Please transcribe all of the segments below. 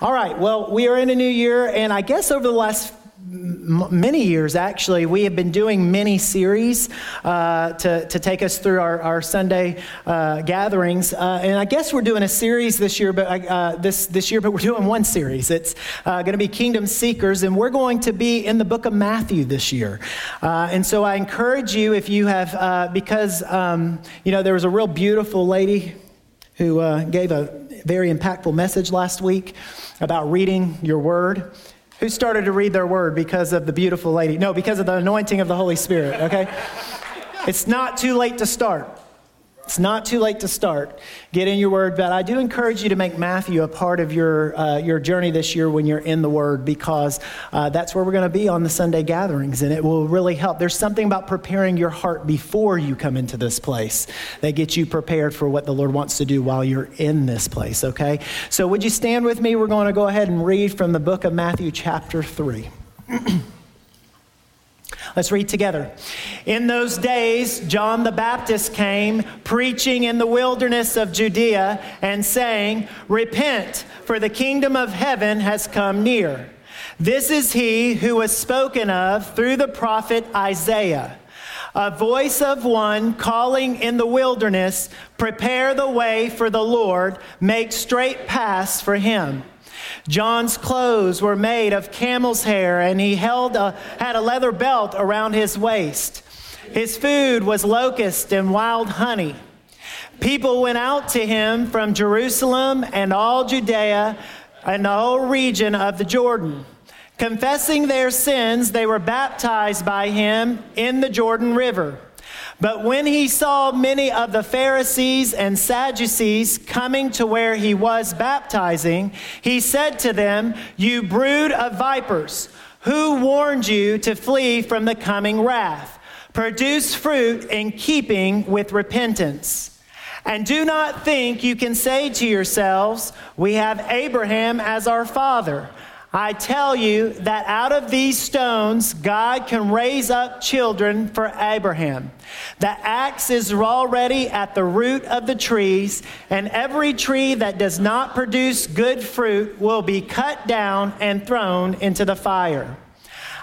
All right, well, we are in a new year, and I guess over the last many years actually we have been doing many series uh, to, to take us through our, our sunday uh, gatherings. Uh, and i guess we're doing a series this year but uh, this, this year but we're doing one series. It's uh, going to be kingdom seekers and we're going to be in the book of matthew this year. Uh, and so i encourage you if you have because um, you know there was a real beautiful lady who gave a very impactful message last week about reading your word who started to read their word because of the beautiful lady? No, because of the anointing of the Holy Spirit, okay? it's not too late to start. It's not too late to start. Get in your word, but I do encourage you to make Matthew a part of your, uh, your journey this year when you're in the word because uh, that's where we're going to be on the Sunday gatherings and it will really help. There's something about preparing your heart before you come into this place that gets you prepared for what the Lord wants to do while you're in this place, okay? So, would you stand with me? We're going to go ahead and read from the book of Matthew, chapter 3. Let's read together. In those days, John the Baptist came preaching in the wilderness of Judea and saying, Repent, for the kingdom of heaven has come near. This is he who was spoken of through the prophet Isaiah. A voice of one calling in the wilderness, Prepare the way for the Lord, make straight paths for him. John's clothes were made of camel's hair, and he held a, had a leather belt around his waist. His food was locust and wild honey. People went out to him from Jerusalem and all Judea and the whole region of the Jordan. Confessing their sins, they were baptized by him in the Jordan River. But when he saw many of the Pharisees and Sadducees coming to where he was baptizing, he said to them, You brood of vipers, who warned you to flee from the coming wrath? Produce fruit in keeping with repentance. And do not think you can say to yourselves, We have Abraham as our father. I tell you that out of these stones, God can raise up children for Abraham. The axe is already at the root of the trees, and every tree that does not produce good fruit will be cut down and thrown into the fire.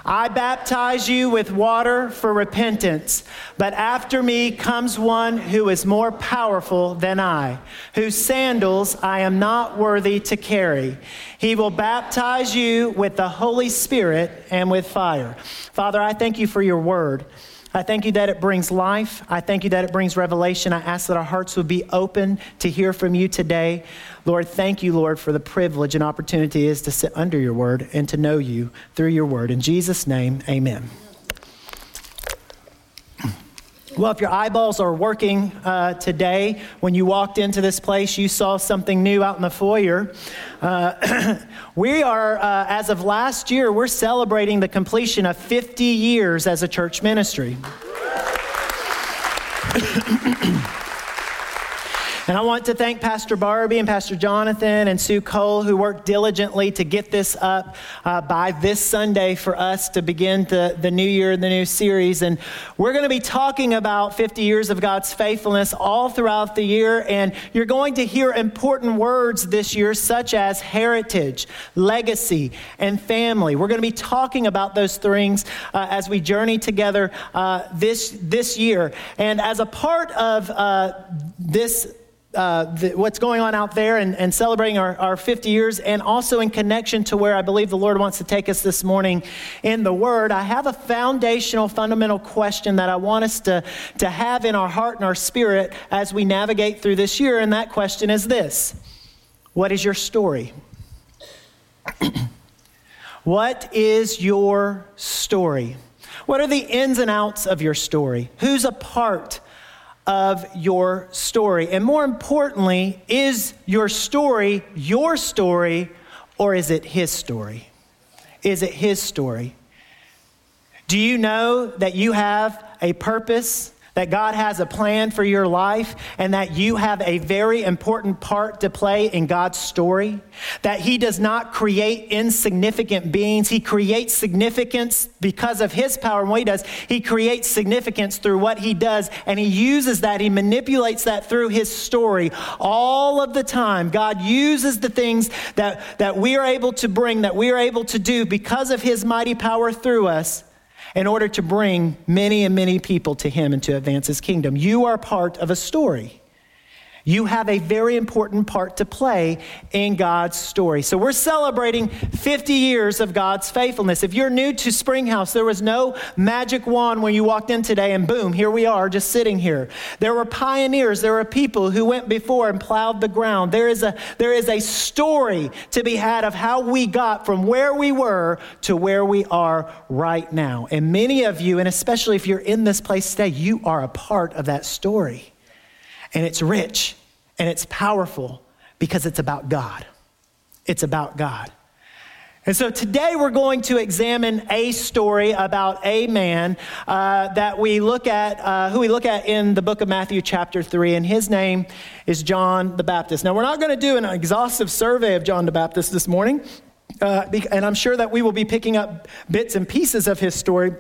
I baptize you with water for repentance, but after me comes one who is more powerful than I, whose sandals I am not worthy to carry. He will baptize you with the Holy Spirit and with fire. Father, I thank you for your word. I thank you that it brings life. I thank you that it brings revelation. I ask that our hearts would be open to hear from you today. Lord, thank you, Lord, for the privilege and opportunity is to sit under your word and to know you through your word. In Jesus' name, amen. Well, if your eyeballs are working uh, today, when you walked into this place, you saw something new out in the foyer. Uh, we are, uh, as of last year, we're celebrating the completion of 50 years as a church ministry. And I want to thank Pastor Barbie and Pastor Jonathan and Sue Cole, who worked diligently to get this up uh, by this Sunday for us to begin the, the new year, and the new series. And we're going to be talking about 50 years of God's faithfulness all throughout the year. And you're going to hear important words this year, such as heritage, legacy, and family. We're going to be talking about those things uh, as we journey together uh, this, this year. And as a part of uh, this uh, the, what's going on out there and, and celebrating our, our 50 years, and also in connection to where I believe the Lord wants to take us this morning in the Word, I have a foundational, fundamental question that I want us to, to have in our heart and our spirit as we navigate through this year, and that question is this What is your story? what is your story? What are the ins and outs of your story? Who's a part of your story? And more importantly, is your story your story or is it his story? Is it his story? Do you know that you have a purpose, that God has a plan for your life and that you have a very important part to play in God's story. That He does not create insignificant beings. He creates significance because of His power and what He does. He creates significance through what He does and He uses that. He manipulates that through His story all of the time. God uses the things that, that we are able to bring, that we are able to do because of His mighty power through us in order to bring many and many people to him and to advance his kingdom. You are part of a story. You have a very important part to play in God's story. So, we're celebrating 50 years of God's faithfulness. If you're new to Springhouse, there was no magic wand when you walked in today and boom, here we are just sitting here. There were pioneers, there were people who went before and plowed the ground. There is a, there is a story to be had of how we got from where we were to where we are right now. And many of you, and especially if you're in this place today, you are a part of that story. And it's rich and it's powerful because it's about God. It's about God. And so today we're going to examine a story about a man uh, that we look at, uh, who we look at in the book of Matthew, chapter 3, and his name is John the Baptist. Now, we're not going to do an exhaustive survey of John the Baptist this morning, uh, and I'm sure that we will be picking up bits and pieces of his story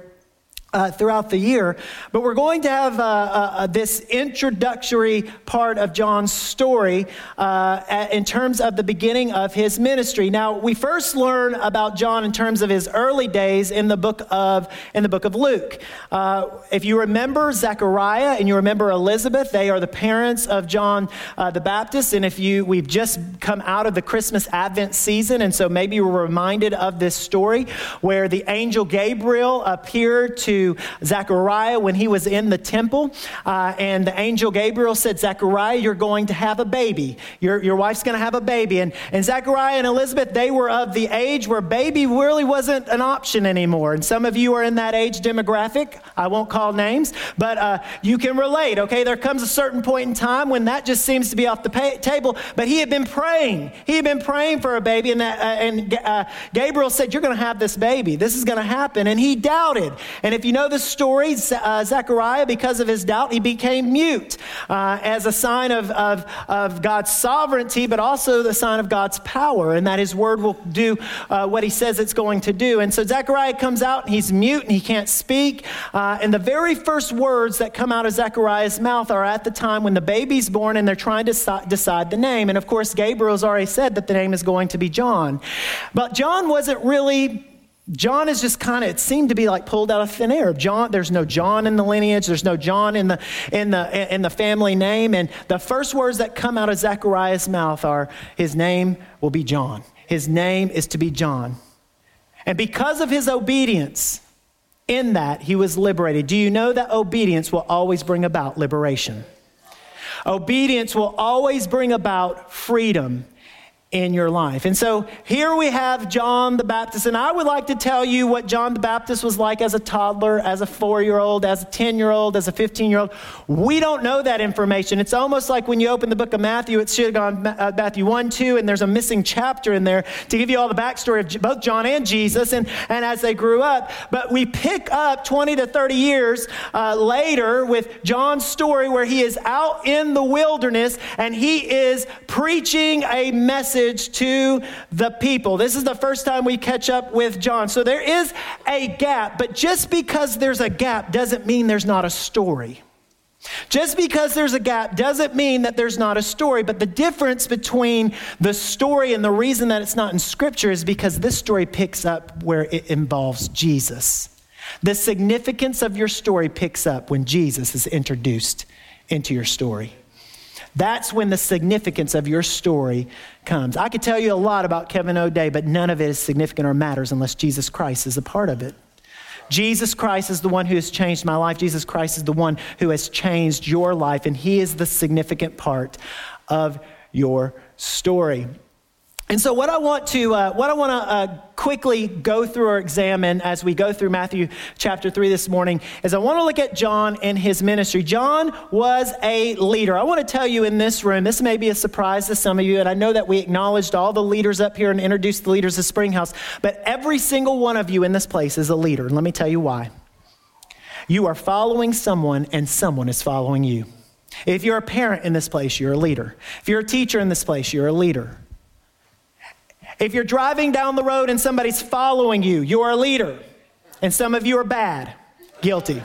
uh, throughout the year. But we're going to have uh, uh, uh this introductory part of John's story uh, in terms of the beginning of his ministry. Now, we first learn about John in terms of his early days in the book of in the book of Luke. Uh, if you remember Zechariah and you remember Elizabeth, they are the parents of John the Baptist. And if you we've just come out of the Christmas Advent season, and so maybe were reminded of this story where the angel Gabriel appeared to Zechariah when he was in the temple. Uh, and the angel Gabriel said, Zechariah, you're going to have a baby. Your, your wife's going to have a baby. And, and Zechariah and Elizabeth, they were of the age where baby really wasn't an option anymore. And some of you are in that age demographic. I won't call names, but uh, you can relate, okay? There comes a certain point in time when that just seems to be off the pay- table. But he had been praying. He had been praying for a baby, and, that, uh, and uh, Gabriel said, You're going to have this baby. This is going to happen. And he doubted. And if you you know the story, uh, Zechariah, because of his doubt, he became mute uh, as a sign of, of, of, God's sovereignty, but also the sign of God's power, and that his word will do uh, what he says it's going to do. And so Zechariah comes out, and he's mute, and he can't speak. Uh, and the very first words that come out of Zechariah's mouth are at the time when the baby's born, and they're trying to so- decide the name. And of course, Gabriel's already said that the name is going to be John. But John wasn't really John is just kind of, it seemed to be like pulled out of thin air. John, there's no John in the lineage, there's no John in the, in the, in the family name. And the first words that come out of Zechariah's mouth are, his name will be John. His name is to be John. And because of his obedience, in that he was liberated. Do you know that obedience will always bring about liberation? Obedience will always bring about freedom in your life. And so here we have John the Baptist, and I would like to tell you what John the Baptist was like as a toddler, as a four year old, as a 10 year old, as a 15 year old. We don't know that information. It's almost like when you open the book of Matthew, it should have gone uh, Matthew 1, 2, and there's a missing chapter in there to give you all the backstory of both John and Jesus and, and as they grew up. But we pick up 20 to 30 years uh, later with John's story where he is out in the wilderness and he is preaching a message message to the people. This is the first time we catch up with John. So there is a gap, but just because there's a gap doesn't mean there's not a story. Just because there's a gap doesn't mean that there's not a story, but the difference between the story and the reason that it's not in Scripture is because this story picks up where it involves Jesus. The significance of your story picks up when Jesus is introduced into your story. That's when the significance of your story comes. I could tell you a lot about Kevin O'Day, but none of it is significant or matters unless Jesus Christ is a part of it. Jesus Christ is the one who has changed my life. Jesus Christ is the one who has changed your life, and He is the significant part of your story. And so, what I want to, uh, what I want to uh, quickly go through or examine as we go through Matthew chapter 3 this morning is I want to look at John and his ministry. John was a leader. I want to tell you in this room, this may be a surprise to some of you, and I know that we acknowledged all the leaders up here and introduced the leaders of Springhouse, but every single one of you in this place is a leader. And let me tell you why. You are following someone, and someone is following you. If you're a parent in this place, you're a leader. If you're a teacher in this place, you're a leader. If you're driving down the road and somebody's following you, you're a leader. And some of you are bad, guilty.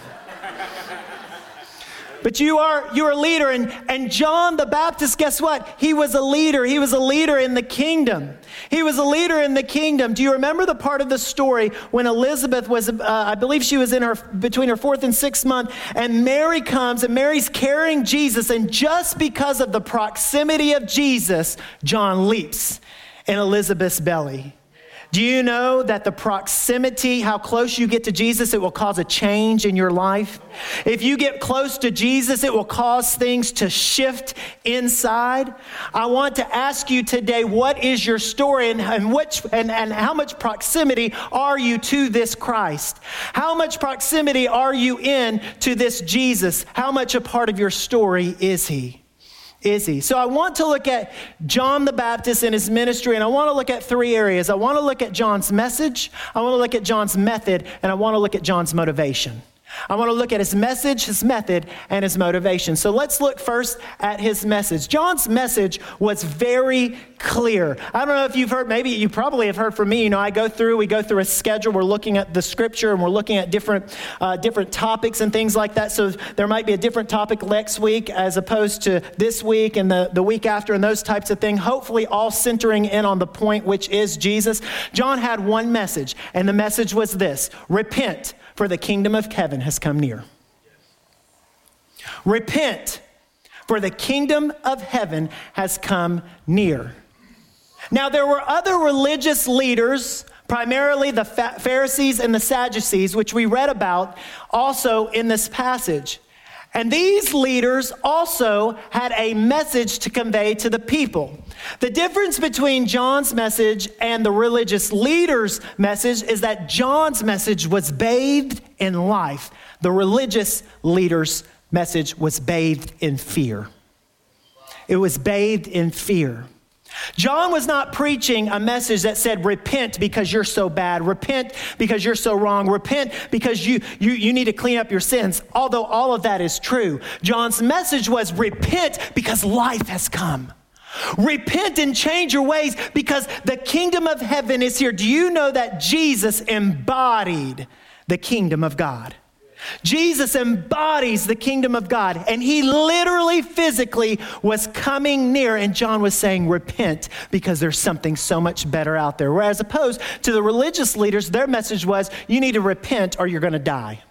But you are you're a leader and and John the Baptist guess what? He was a leader. He was a leader in the kingdom. He was a leader in the kingdom. Do you remember the part of the story when Elizabeth was uh, I believe she was in her between her 4th and 6th month and Mary comes and Mary's carrying Jesus and just because of the proximity of Jesus, John leaps in Elizabeth's belly. Do you know that the proximity, how close you get to Jesus, it will cause a change in your life? If you get close to Jesus, it will cause things to shift inside. I want to ask you today, what is your story and, and, which, and, and how much proximity are you to this Christ? How much proximity are you in to this Jesus? How much a part of your story is he? Is he? So I want to look at John the Baptist and his ministry, and I want to look at three areas. I want to look at John's message, I want to look at John's method, and I want to look at John's motivation. I want to look at his message, his method, and his motivation. So let's look first at his message. John's message was very clear. I don't know if you've heard, maybe you probably have heard from me. You know, I go through, we go through a schedule. We're looking at the scripture and we're looking at different, uh, different topics and things like that. So there might be a different topic next week as opposed to this week and the, the week after and those types of things. Hopefully, all centering in on the point, which is Jesus. John had one message, and the message was this repent for the kingdom of heaven has come near. Repent, for the kingdom of heaven has come near. Now, there were other religious leaders, primarily the Pharisees and the Sadducees, which we read about also in this passage. And these leaders also had a message to convey to the people. The difference between John's message and the religious leaders' message is that John's message was bathed in life. The religious leaders' message was bathed in fear. It was bathed in fear. John was not preaching a message that said, repent because you're so bad, repent because you're so wrong, repent because you, you, you need to clean up your sins, although all of that is true. John's message was, repent because life has come. Repent and change your ways because the kingdom of heaven is here. Do you know that Jesus embodied the kingdom of God? Jesus embodies the kingdom of God, and he literally, physically was coming near. And John was saying, Repent, because there's something so much better out there. Whereas, opposed to the religious leaders, their message was, You need to repent or you're going to die.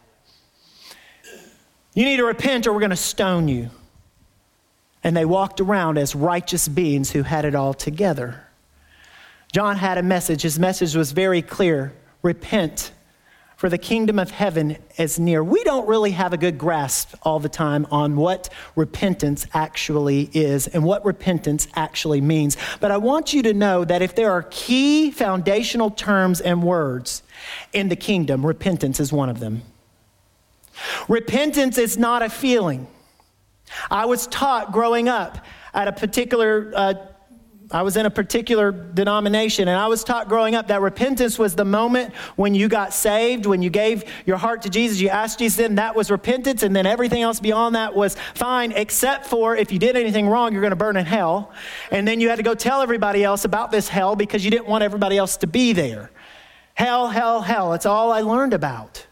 You need to repent or we're going to stone you. And they walked around as righteous beings who had it all together. John had a message. His message was very clear repent for the kingdom of heaven is near. We don't really have a good grasp all the time on what repentance actually is and what repentance actually means. But I want you to know that if there are key foundational terms and words in the kingdom, repentance is one of them. Repentance is not a feeling. I was taught growing up at a particular uh, I was in a particular denomination, and I was taught growing up that repentance was the moment when you got saved, when you gave your heart to Jesus, you asked Jesus, then that was repentance, and then everything else beyond that was fine, except for if you did anything wrong, you're going to burn in hell. And then you had to go tell everybody else about this hell because you didn't want everybody else to be there. Hell, hell, hell. It's all I learned about.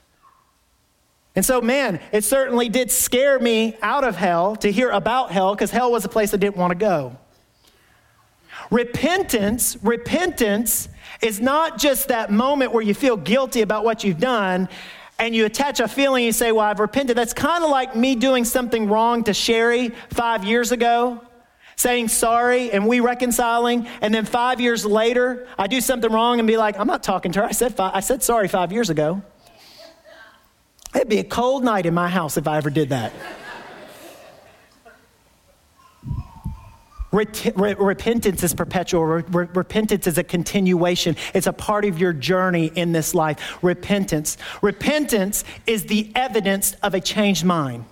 And so, man, it certainly did scare me out of hell to hear about hell because hell was a place I didn't want to go. Repentance, repentance is not just that moment where you feel guilty about what you've done and you attach a feeling, you say, Well, I've repented. That's kind of like me doing something wrong to Sherry five years ago, saying sorry and we reconciling. And then five years later, I do something wrong and be like, I'm not talking to her. I said, I said sorry five years ago. It'd be a cold night in my house if I ever did that. Repentance is perpetual. repentance is a continuation. It's a part of your journey in this life. Repentance. Repentance is the evidence of a changed mind.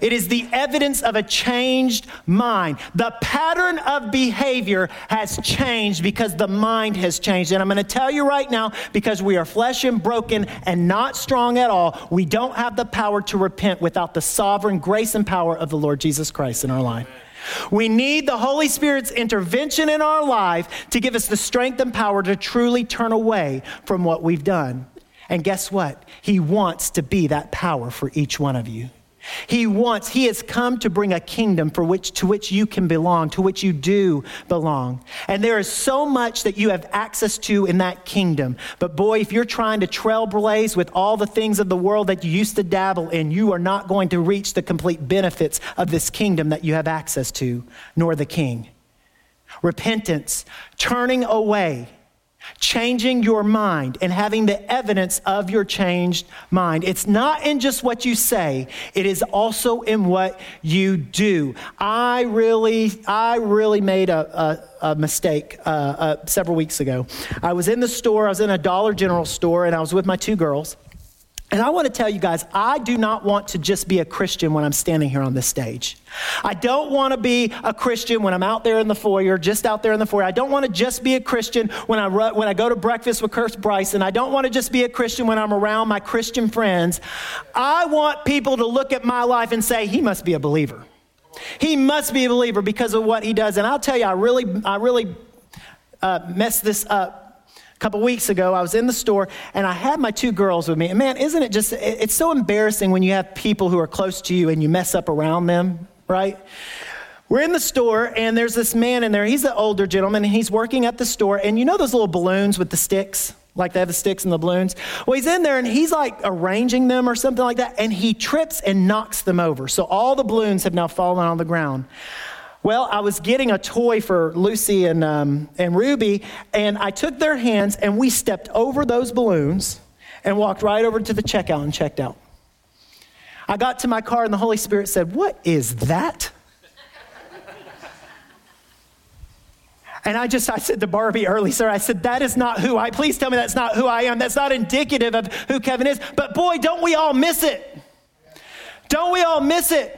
It is the evidence of a changed mind. The pattern of behavior has changed because the mind has changed. And I'm going to tell you right now, because we are flesh and broken and not strong at all, we don't have the power to repent without the sovereign grace and power of the Lord Jesus Christ in our life. We need the Holy Spirit's intervention in our life to give us the strength and power to truly turn away from what we've done. And guess what? He wants to be that power for each one of you. He wants, he has come to bring a kingdom for which, to which you can belong, to which you do belong. And there is so much that you have access to in that kingdom. But boy, if you're trying to trailblaze with all the things of the world that you used to dabble in, you are not going to reach the complete benefits of this kingdom that you have access to, nor the king. Repentance, turning away changing your mind and having the evidence of your changed mind. It's not in just what you say, it is also in what you do. I really, I really made a, a, a mistake uh, uh, several weeks ago. I was in the store, I was in a Dollar General store, and I was with my two girls. And I want to tell you guys, I do not want to just be a Christian when I'm standing here on this stage. I don't want to be a Christian when I'm out there in the foyer, just out there in the foyer. I don't want to just be a Christian when I, when I go to breakfast with Kirk Bryson. I don't want to just be a Christian when I'm around my Christian friends. I want people to look at my life and say, he must be a believer. He must be a believer because of what he does. And I'll tell you, I really, I really uh, messed this up a couple weeks ago, I was in the store and I had my two girls with me. And man, isn't it just, it's so embarrassing when you have people who are close to you and you mess up around them, right? We're in the store and there's this man in there. He's an older gentleman and he's working at the store. And you know those little balloons with the sticks? Like they have the sticks and the balloons? Well, he's in there and he's like arranging them or something like that. And he trips and knocks them over. So all the balloons have now fallen on the ground. Well, I was getting a toy for Lucy and, um, and Ruby, and I took their hands and we stepped over those balloons and walked right over to the checkout and checked out. I got to my car and the Holy Spirit said, What is that? And I just, I said to Barbie early, sir, I said, that is not who I, please tell me that's not who I am. That's not indicative of who Kevin is. But boy, don't we all miss it. Don't we all miss it?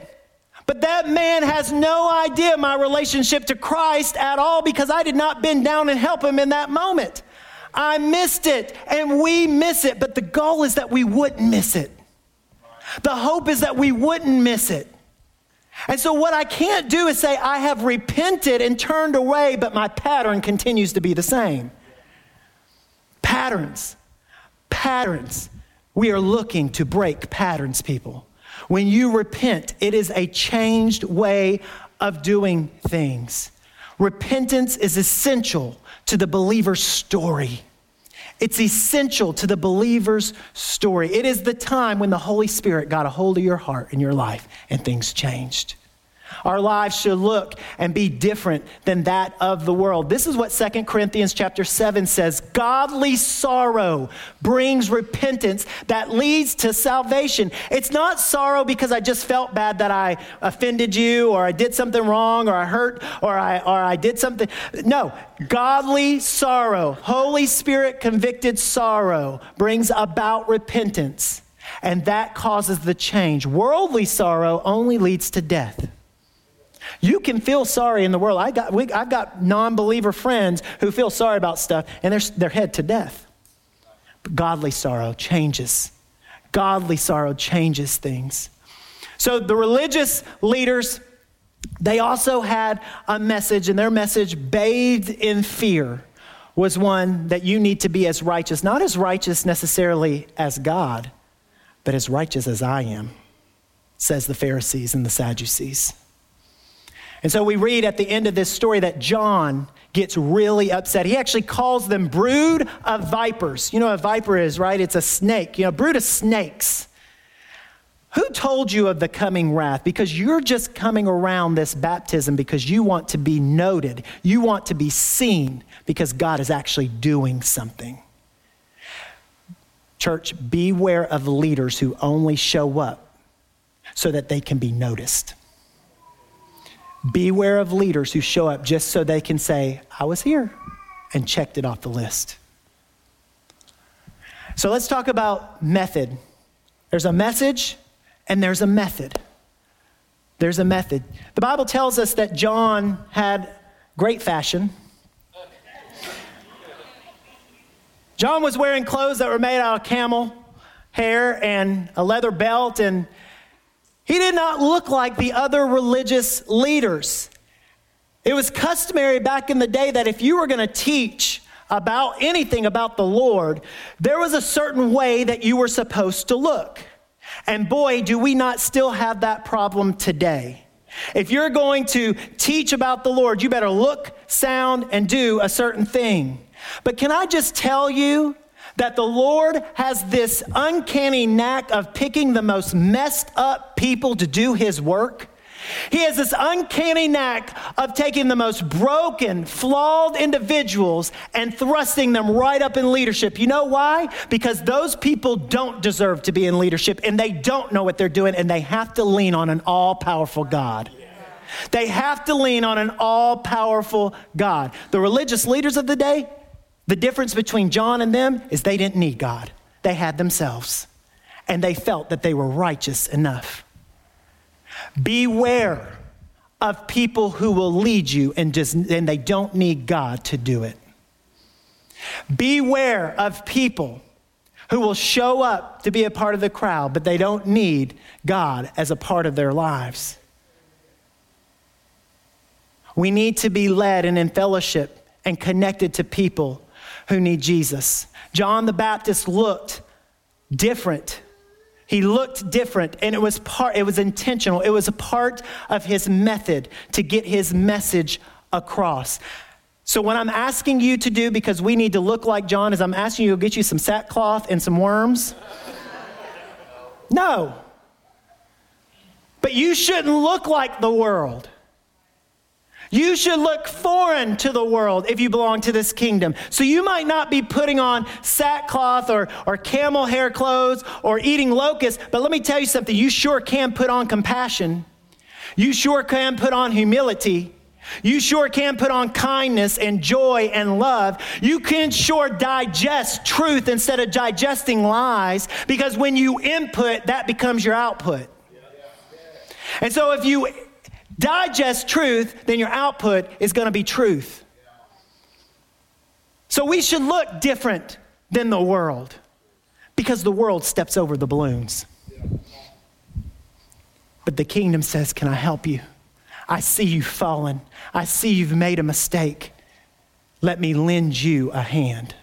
But that man has no idea my relationship to Christ at all because I did not bend down and help him in that moment. I missed it and we miss it, but the goal is that we wouldn't miss it. The hope is that we wouldn't miss it. And so, what I can't do is say, I have repented and turned away, but my pattern continues to be the same. Patterns. Patterns. We are looking to break patterns, people. When you repent, it is a changed way of doing things. Repentance is essential to the believer's story. It's essential to the believer's story. It is the time when the Holy Spirit got a hold of your heart and your life and things changed. Our lives should look and be different than that of the world. This is what 2 Corinthians chapter 7 says. Godly sorrow brings repentance that leads to salvation. It's not sorrow because I just felt bad that I offended you or I did something wrong or I hurt or I or I did something. No, godly sorrow, Holy Spirit convicted sorrow brings about repentance. And that causes the change. Worldly sorrow only leads to death. You can feel sorry in the world. I got, we, I've got non believer friends who feel sorry about stuff and they're, they're head to death. But godly sorrow changes. Godly sorrow changes things. So the religious leaders, they also had a message, and their message, bathed in fear, was one that you need to be as righteous, not as righteous necessarily as God, but as righteous as I am, says the Pharisees and the Sadducees. And so we read at the end of this story that John gets really upset. He actually calls them brood of vipers. You know what a viper is, right? It's a snake, you know, brood of snakes. Who told you of the coming wrath? Because you're just coming around this baptism because you want to be noted. You want to be seen because God is actually doing something. Church, beware of leaders who only show up so that they can be noticed. Beware of leaders who show up just so they can say, I was here and checked it off the list. So let's talk about method. There's a message and there's a method. There's a method. The Bible tells us that John had great fashion. John was wearing clothes that were made out of camel hair and a leather belt, and he did not look like the other religious leaders. It was customary back in the day that if you were going to teach about anything about the Lord, there was a certain way that you were supposed to look. And boy, do we not still have that problem today. If you're going to teach about the Lord, you better look, sound, and do a certain thing. But can I just tell you that the Lord has this uncanny knack of picking the most messed up people to do his work? He has this uncanny knack of taking the most broken, flawed individuals and thrusting them right up in leadership. You know why? Because those people don't deserve to be in leadership and they don't know what they're doing and they have to lean on an all powerful God. They have to lean on an all powerful God. The religious leaders of the day, the difference between John and them is they didn't need God, they had themselves and they felt that they were righteous enough. Beware of people who will lead you and, just, and they don't need God to do it. Beware of people who will show up to be a part of the crowd, but they don't need God as a part of their lives. We need to be led and in fellowship and connected to people who need Jesus. John the Baptist looked different he looked different and it was part it was intentional. It was a part of his method to get his message across. So what I'm asking you to do because we need to look like John is I'm asking you to get you some sackcloth and some worms. No. But you shouldn't look like the world. You should look foreign to the world if you belong to this kingdom. So you might not be putting on sackcloth or, or camel hair clothes or eating locusts, but let me tell you something you sure can put on compassion. You sure can put on humility. You sure can put on kindness and joy and love. You can sure digest truth instead of digesting lies because when you input, that becomes your output. And so if you digest truth, then your output is going to be truth. So we should look different than the world because the world steps over the balloons. But the kingdom says, Can I help you? I see you fallen. I see you've made a mistake. Let me lend you a hand.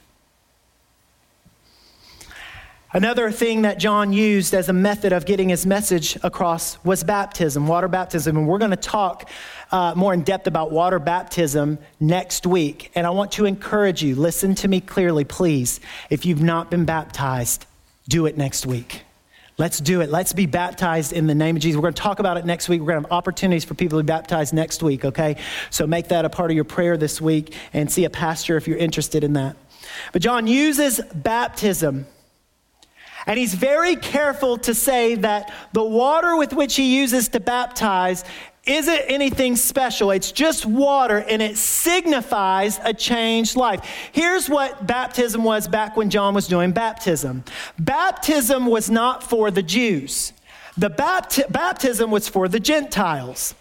Another thing that John used as a method of getting his message across was baptism, water baptism. And we're going to talk uh, more in depth about water baptism next week. And I want to encourage you listen to me clearly, please. If you've not been baptized, do it next week. Let's do it. Let's be baptized in the name of Jesus. We're going to talk about it next week. We're going to have opportunities for people to be baptized next week, okay? So make that a part of your prayer this week and see a pastor if you're interested in that. But John uses baptism and he's very careful to say that the water with which he uses to baptize isn't anything special. It's just water and it signifies a changed life. Here's what baptism was back when John was doing baptism baptism was not for the Jews, the bapti- baptism was for the Gentiles.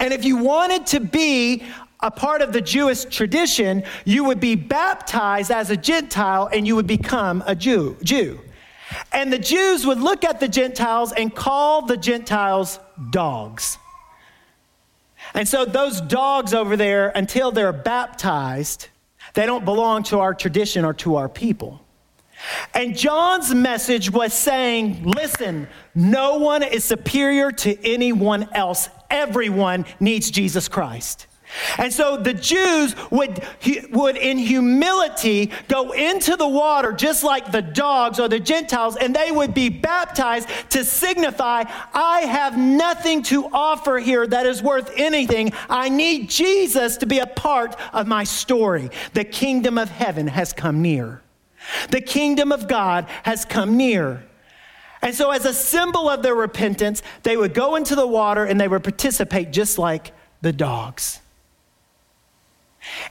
And if you wanted to be a part of the Jewish tradition, you would be baptized as a Gentile and you would become a Jew. Jew. And the Jews would look at the Gentiles and call the Gentiles dogs. And so those dogs over there, until they're baptized, they don't belong to our tradition or to our people. And John's message was saying, listen, no one is superior to anyone else. Everyone needs Jesus Christ. And so the Jews would, would, in humility, go into the water just like the dogs or the Gentiles, and they would be baptized to signify, I have nothing to offer here that is worth anything. I need Jesus to be a part of my story. The kingdom of heaven has come near, the kingdom of God has come near. And so, as a symbol of their repentance, they would go into the water and they would participate just like the dogs.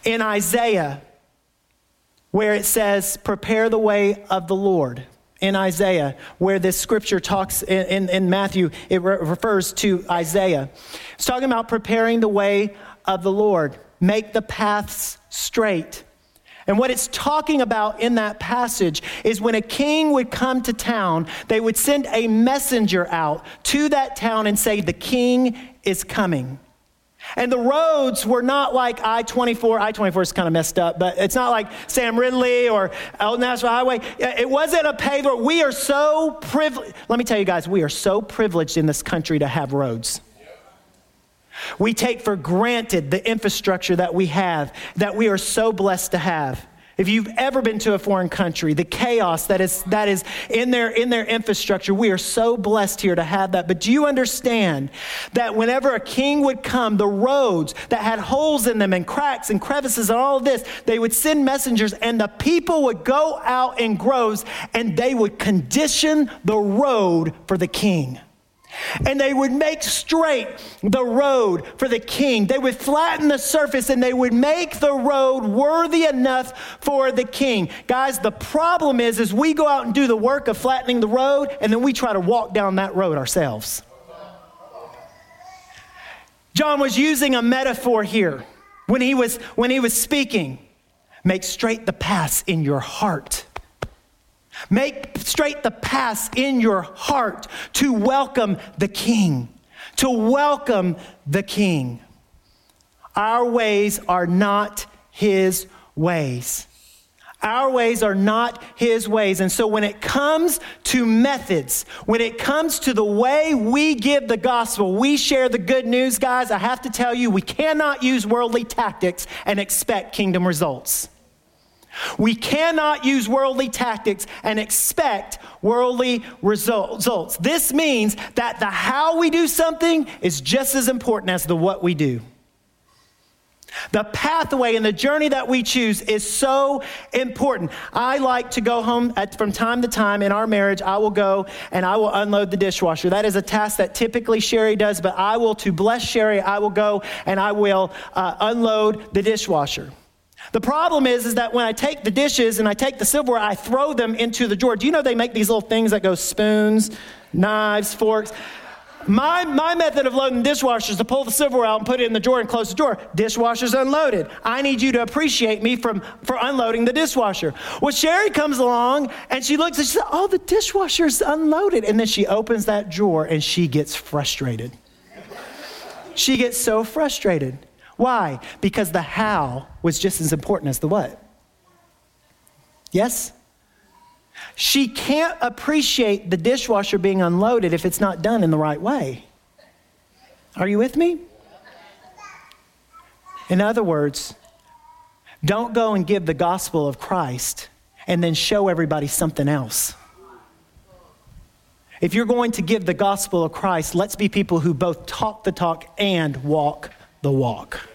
In Isaiah, where it says, Prepare the way of the Lord, in Isaiah, where this scripture talks in, in, in Matthew, it re- refers to Isaiah. It's talking about preparing the way of the Lord, make the paths straight. And what it's talking about in that passage is when a king would come to town, they would send a messenger out to that town and say, The king is coming. And the roads were not like I 24. I 24 is kind of messed up, but it's not like Sam Ridley or Old National Highway. It wasn't a paved road. We are so privileged. Let me tell you guys, we are so privileged in this country to have roads. We take for granted the infrastructure that we have, that we are so blessed to have. If you've ever been to a foreign country, the chaos that is, that is in, their, in their infrastructure, we are so blessed here to have that. But do you understand that whenever a king would come, the roads that had holes in them and cracks and crevices and all of this, they would send messengers and the people would go out in groves and they would condition the road for the king and they would make straight the road for the king. They would flatten the surface and they would make the road worthy enough for the king. Guys, the problem is is we go out and do the work of flattening the road and then we try to walk down that road ourselves. John was using a metaphor here when he was when he was speaking. Make straight the paths in your heart. Make straight the paths in your heart to welcome the King, to welcome the King. Our ways are not His ways. Our ways are not His ways. And so when it comes to methods, when it comes to the way we give the gospel, we share the good news, guys, I have to tell you, we cannot use worldly tactics and expect kingdom results. We cannot use worldly tactics and expect worldly results. This means that the how we do something is just as important as the what we do. The pathway and the journey that we choose is so important. I like to go home at, from time to time in our marriage. I will go and I will unload the dishwasher. That is a task that typically Sherry does, but I will, to bless Sherry, I will go and I will uh, unload the dishwasher. The problem is, is that when I take the dishes and I take the silverware, I throw them into the drawer. Do you know they make these little things that go spoons, knives, forks? My, my method of loading the dishwasher is to pull the silverware out and put it in the drawer and close the drawer. Dishwasher's unloaded. I need you to appreciate me from, for unloading the dishwasher. Well, Sherry comes along and she looks and she says, Oh, the dishwasher's unloaded. And then she opens that drawer and she gets frustrated. she gets so frustrated. Why? Because the how was just as important as the what. Yes? She can't appreciate the dishwasher being unloaded if it's not done in the right way. Are you with me? In other words, don't go and give the gospel of Christ and then show everybody something else. If you're going to give the gospel of Christ, let's be people who both talk the talk and walk the walk.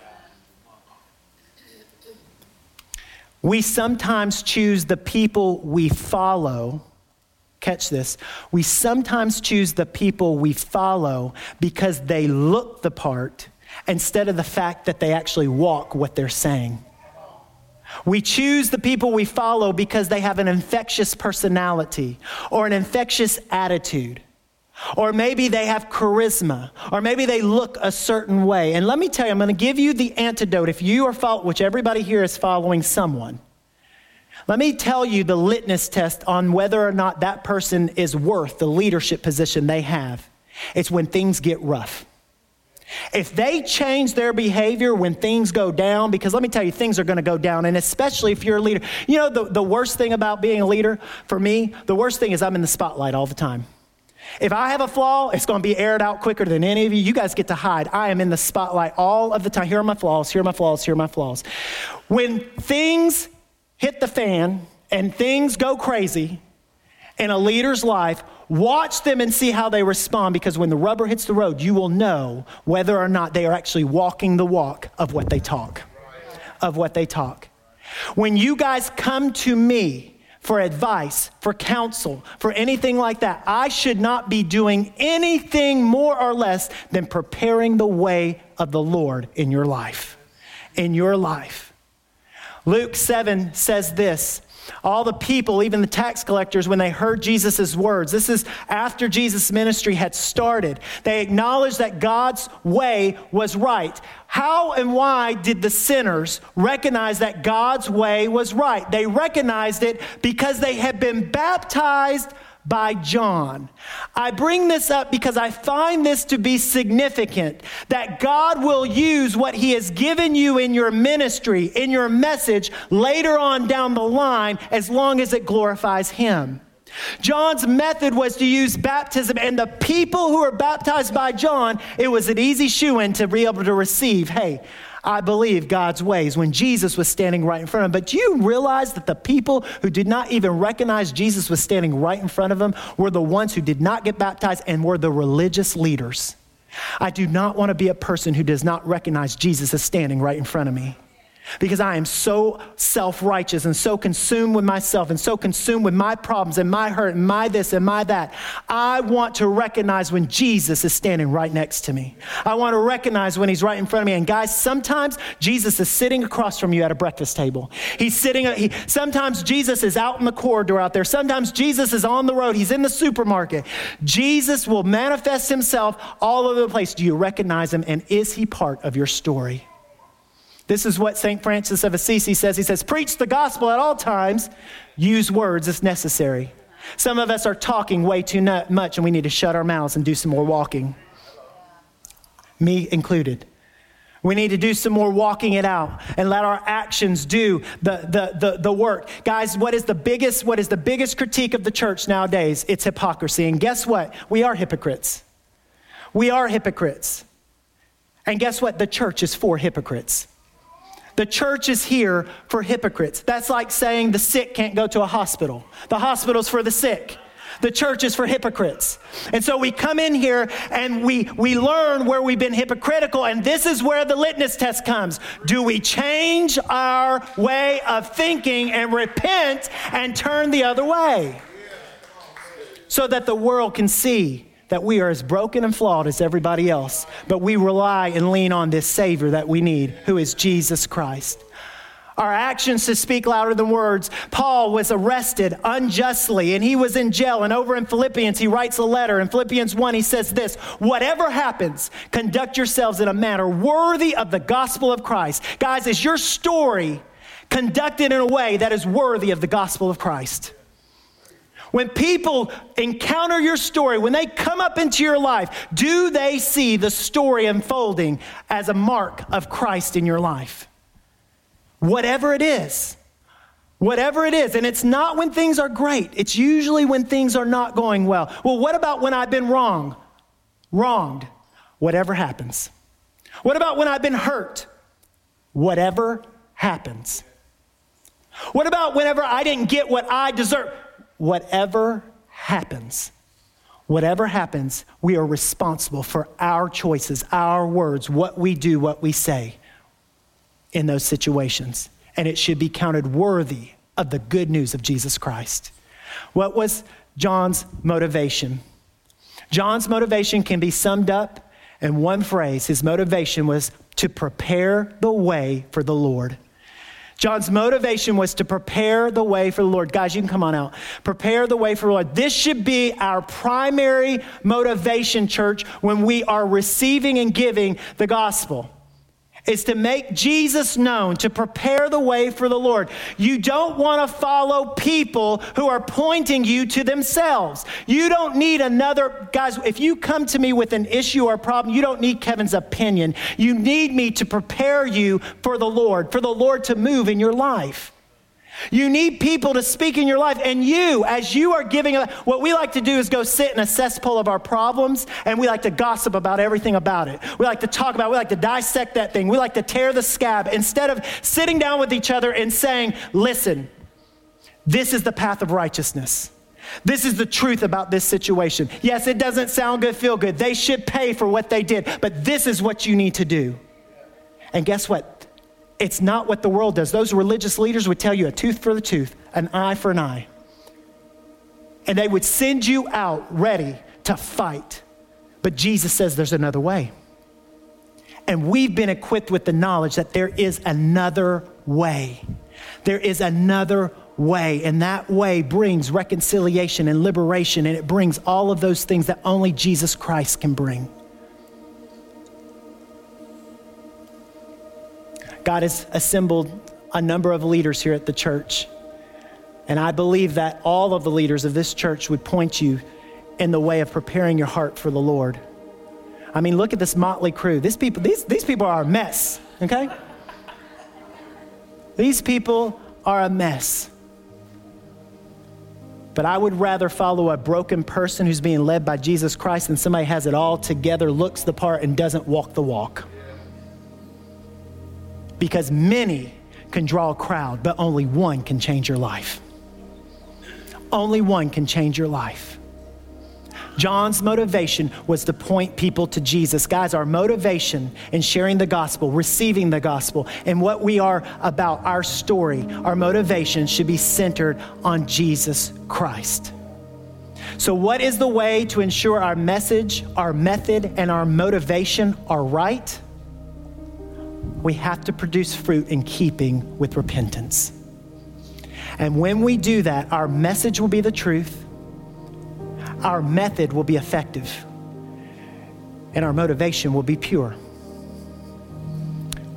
We sometimes choose the people we follow. Catch this. We sometimes choose the people we follow because they look the part instead of the fact that they actually walk what they're saying. We choose the people we follow because they have an infectious personality or an infectious attitude. Or maybe they have charisma, or maybe they look a certain way. And let me tell you, I'm going to give you the antidote. If you are following, which everybody here is following someone, let me tell you the litmus test on whether or not that person is worth the leadership position they have. It's when things get rough. If they change their behavior when things go down, because let me tell you, things are going to go down, and especially if you're a leader. You know, the, the worst thing about being a leader for me, the worst thing is I'm in the spotlight all the time. If I have a flaw, it's going to be aired out quicker than any of you. You guys get to hide. I am in the spotlight all of the time. Here are my flaws, here are my flaws, here are my flaws. When things hit the fan and things go crazy in a leader's life, watch them and see how they respond because when the rubber hits the road, you will know whether or not they are actually walking the walk of what they talk. Of what they talk. When you guys come to me, for advice, for counsel, for anything like that. I should not be doing anything more or less than preparing the way of the Lord in your life. In your life. Luke 7 says this All the people, even the tax collectors, when they heard Jesus' words, this is after Jesus' ministry had started, they acknowledged that God's way was right. How and why did the sinners recognize that God's way was right? They recognized it because they had been baptized by John. I bring this up because I find this to be significant that God will use what He has given you in your ministry, in your message later on down the line, as long as it glorifies Him. John's method was to use baptism, and the people who were baptized by John, it was an easy shoo in to be able to receive, hey, I believe God's ways when Jesus was standing right in front of them. But do you realize that the people who did not even recognize Jesus was standing right in front of them were the ones who did not get baptized and were the religious leaders? I do not want to be a person who does not recognize Jesus as standing right in front of me because I am so self righteous and so consumed with myself and so consumed with my problems and my hurt and my this and my that. I want to recognize when Jesus is standing right next to me. I want to recognize when he's right in front of me. And guys, sometimes Jesus is sitting across from you at a breakfast table. He's sitting, he, sometimes Jesus is out in the corridor out there. Sometimes Jesus is on the road. He's in the supermarket. Jesus will manifest himself all over the place. Do you recognize him? And is he part of your story? This is what St. Francis of Assisi says. He says, Preach the gospel at all times, use words as necessary. Some of us are talking way too much, and we need to shut our mouths and do some more walking. Me included. We need to do some more walking it out and let our actions do the, the, the, the, work. Guys, what is the biggest, what is the biggest critique of the church nowadays? It's hypocrisy. And guess what? We are hypocrites. We are hypocrites. And guess what? The church is for hypocrites. The church is here for hypocrites. That's like saying the sick can't go to a hospital. The hospital's for the sick. The church is for hypocrites. And so we come in here and we, we learn where we've been hypocritical, and this is where the litmus test comes. Do we change our way of thinking and repent and turn the other way? So that the world can see that we are as broken and flawed as everybody else, but we rely and lean on this Savior that we need, who is Jesus Christ. Our actions to speak louder than words. Paul was arrested unjustly and he was in jail. And over in Philippians, he writes a letter. In Philippians 1, he says this Whatever happens, conduct yourselves in a manner worthy of the gospel of Christ. Guys, is your story conducted in a way that is worthy of the gospel of Christ? When people encounter your story, when they come up into your life, do they see the story unfolding as a mark of Christ in your life? Whatever it is. Whatever it is. And it's not when things are great, it's usually when things are not going well. Well, what about when I've been wrong? Wronged. Whatever happens. What about when I've been hurt? Whatever happens. What about whenever I didn't get what I deserve? Whatever happens, whatever happens, we are responsible for our choices, our words, what we do, what we say in those situations. And it should be counted worthy of the good news of Jesus Christ. What was John's motivation? John's motivation can be summed up in one phrase. His motivation was to prepare the way for the Lord. John's motivation was to prepare the way for the Lord. Guys, you can come on out. Prepare the way for the Lord. This should be our primary motivation, church, when we are receiving and giving the gospel is to make Jesus known, to prepare the way for the Lord. You don't want to follow people who are pointing you to themselves. You don't need another, guys, if you come to me with an issue or problem, you don't need Kevin's opinion. You need me to prepare you for the Lord, for the Lord to move in your life. You need people to speak in your life. And you, as you are giving, what we like to do is go sit in a cesspool of our problems and we like to gossip about everything about it. We like to talk about, we like to dissect that thing. We like to tear the scab instead of sitting down with each other and saying, listen, this is the path of righteousness. This is the truth about this situation. Yes, it doesn't sound good, feel good. They should pay for what they did, but this is what you need to do. And guess what? It's not what the world does. Those religious leaders would tell you a tooth for the tooth, an eye for an eye. And they would send you out ready to fight. But Jesus says there's another way. And we've been equipped with the knowledge that there is another way. There is another way. And that way brings reconciliation and liberation, and it brings all of those things that only Jesus Christ can bring. God has assembled a number of leaders here at the church. And I believe that all of the leaders of this church would point you in the way of preparing your heart for the Lord. I mean, look at this motley crew. This people, these, these people are a mess, okay? These people are a mess. But I would rather follow a broken person who's being led by Jesus Christ than somebody has it all together, looks the part, and doesn't walk the walk. Because many can draw a crowd, but only one can change your life. Only one can change your life. John's motivation was to point people to Jesus. Guys, our motivation in sharing the gospel, receiving the gospel, and what we are about, our story, our motivation should be centered on Jesus Christ. So, what is the way to ensure our message, our method, and our motivation are right? We have to produce fruit in keeping with repentance. And when we do that, our message will be the truth our method will be effective and our motivation will be pure.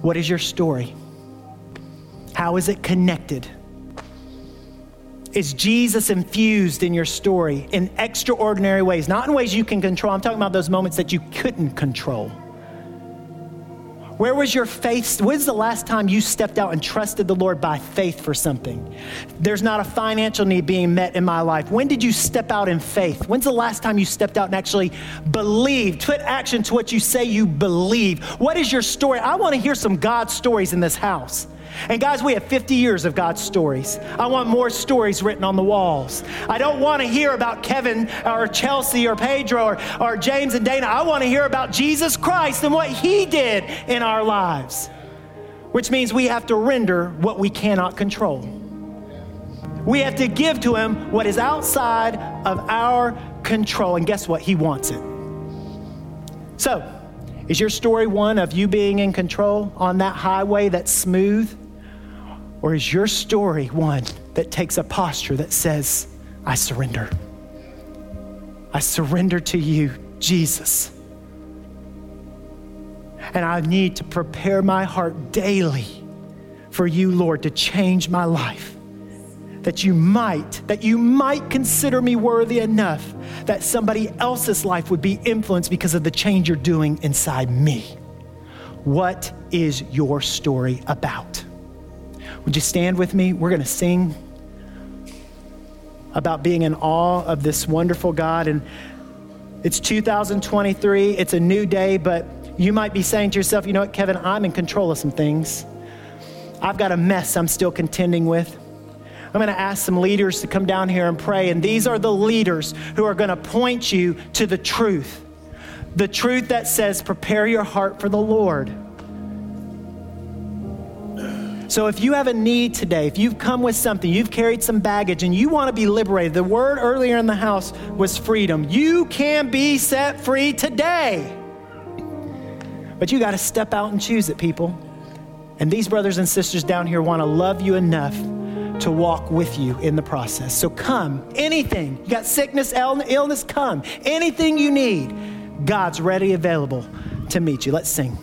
What is your story? How is it connected? Is Jesus infused in your story in extraordinary ways? Not in ways you can control. I'm talking about those moments that you couldn't control. Where was your faith? When's the last time you stepped out and trusted the Lord by faith for something? There's not a financial need being met in my life. When did you step out in faith? When's the last time you stepped out and actually believed, put action to what you say you believe? What is your story? I want to hear some God stories in this house. And guys, we have 50 years of God's stories. I want more stories written on the walls. I don't want to hear about Kevin or Chelsea or Pedro or, or James and Dana. I want to hear about Jesus Christ and what he did in our lives, which means we have to render what we cannot control. We have to give to him what is outside of our control. And guess what? He wants it. So, is your story one of you being in control on that highway that's smooth? Or is your story one that takes a posture that says, I surrender? I surrender to you, Jesus. And I need to prepare my heart daily for you, Lord, to change my life. That you might, that you might consider me worthy enough that somebody else's life would be influenced because of the change you're doing inside me. What is your story about? Would you stand with me? We're going to sing about being in awe of this wonderful God. And it's 2023, it's a new day, but you might be saying to yourself, you know what, Kevin, I'm in control of some things. I've got a mess I'm still contending with. I'm going to ask some leaders to come down here and pray. And these are the leaders who are going to point you to the truth the truth that says, prepare your heart for the Lord. So if you have a need today, if you've come with something, you've carried some baggage, and you want to be liberated, the word earlier in the house was freedom. You can be set free today. But you got to step out and choose it, people. And these brothers and sisters down here want to love you enough to walk with you in the process. So come, anything. You got sickness, illness, come. Anything you need, God's ready, available to meet you. Let's sing.